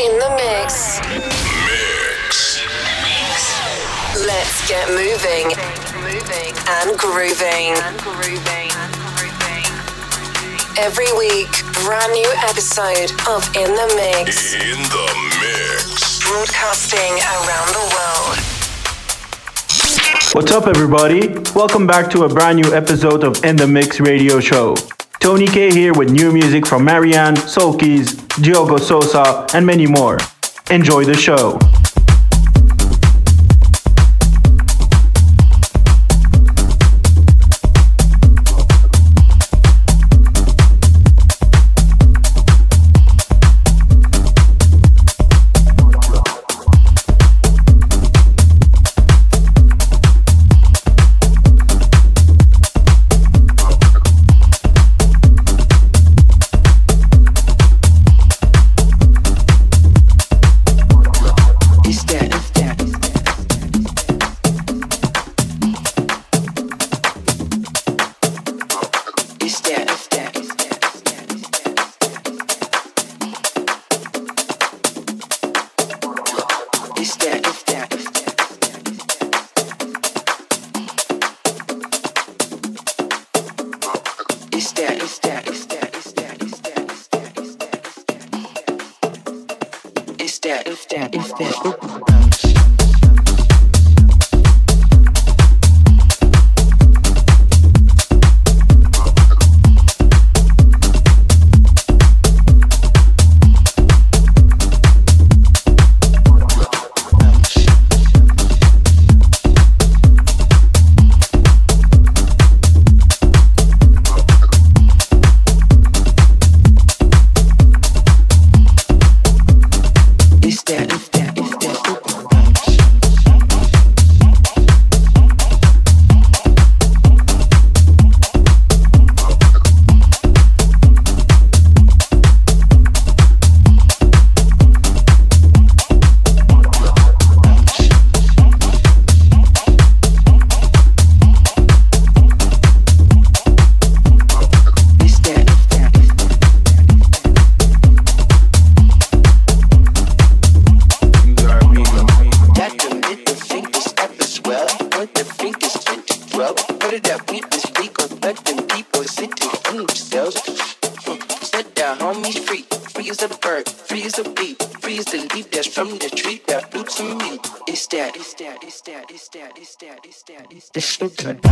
In the mix. Mix. Let's get moving. Moving and grooving. And grooving. Every week, brand new episode of In the Mix. In the Mix. Broadcasting around the world. What's up, everybody? Welcome back to a brand new episode of In the Mix radio show. Tony Kay here with new music from Marian, Soulkeys, Diego Sosa, and many more. Enjoy the show. das stimmt.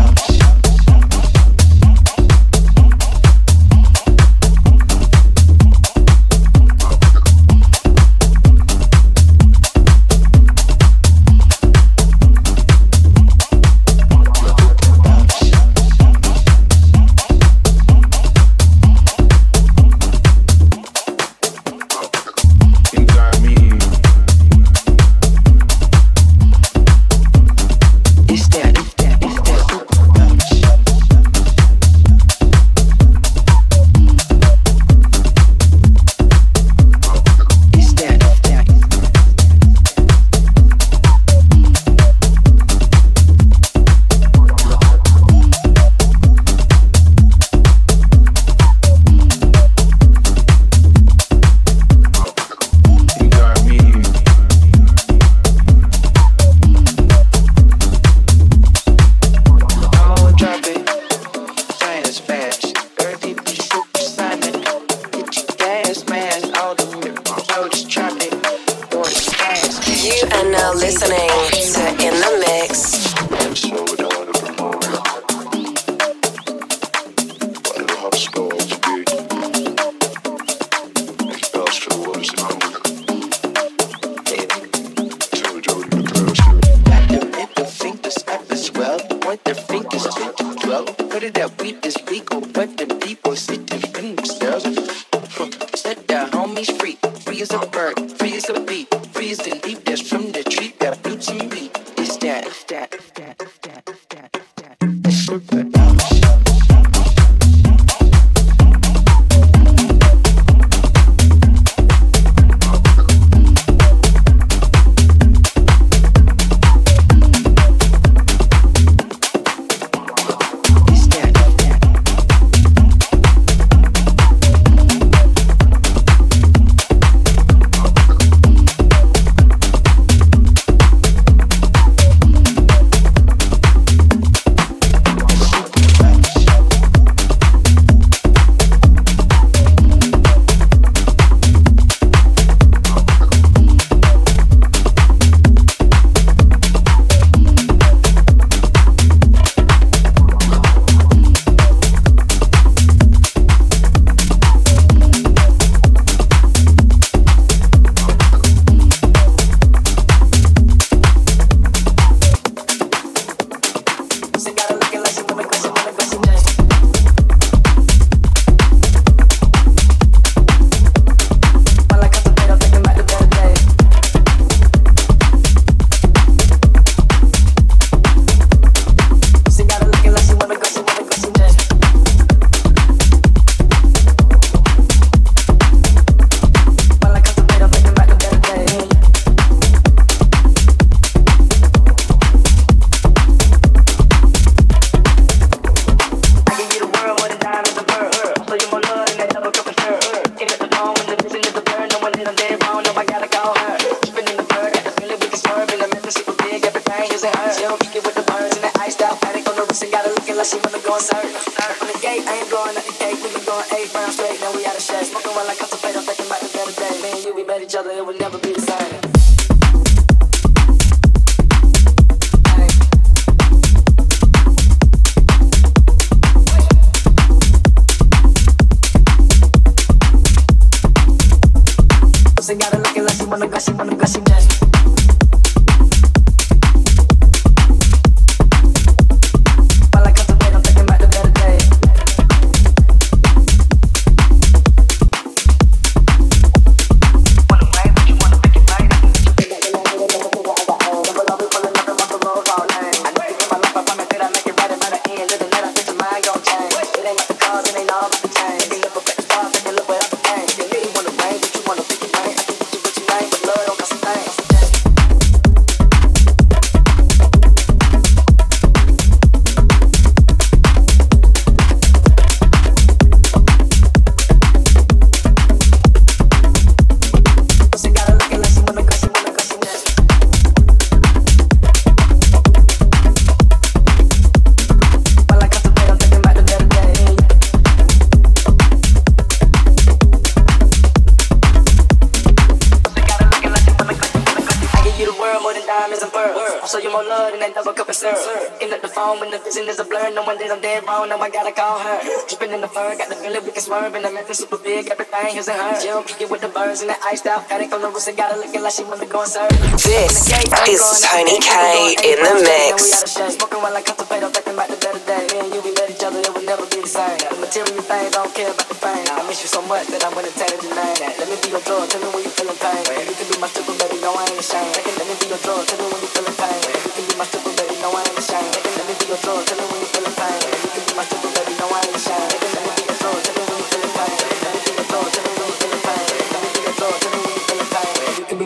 Swerving. The method super big, everything is in her. Jill kicking with the birds and the iced out. Panic on the wrist and got her looking like she wanna go and serve. This is Tony Kay in the mix. Smoking while I contemplate on thinking about the better day. Me and you, we met each other, it would never be the same. The material things, I don't care about the fame. I miss you so much that I'm gonna tell you tonight. Let me be your drug, tell me when you feeling pain. You can be my stripper, baby, no, I ain't ashamed. Let me be your drug, tell me when you feeling pain. You can be my stripper,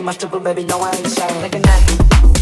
my stripper, baby, no, I ain't ashamed. Let me be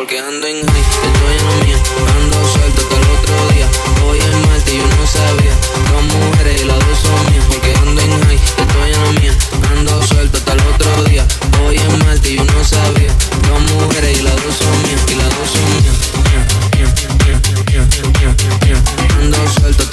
en high, estoy en lo mío. Ando suelto hasta el otro día. Hoy es martes y no sabía. Dos mujeres y las dos son mías. Porque ando en high, estoy en lo mío. Ando suelto hasta el otro día. Hoy es martes y yo no sabía. Dos mujeres y las dos son mías. Y las dos son mías. Ando suelto.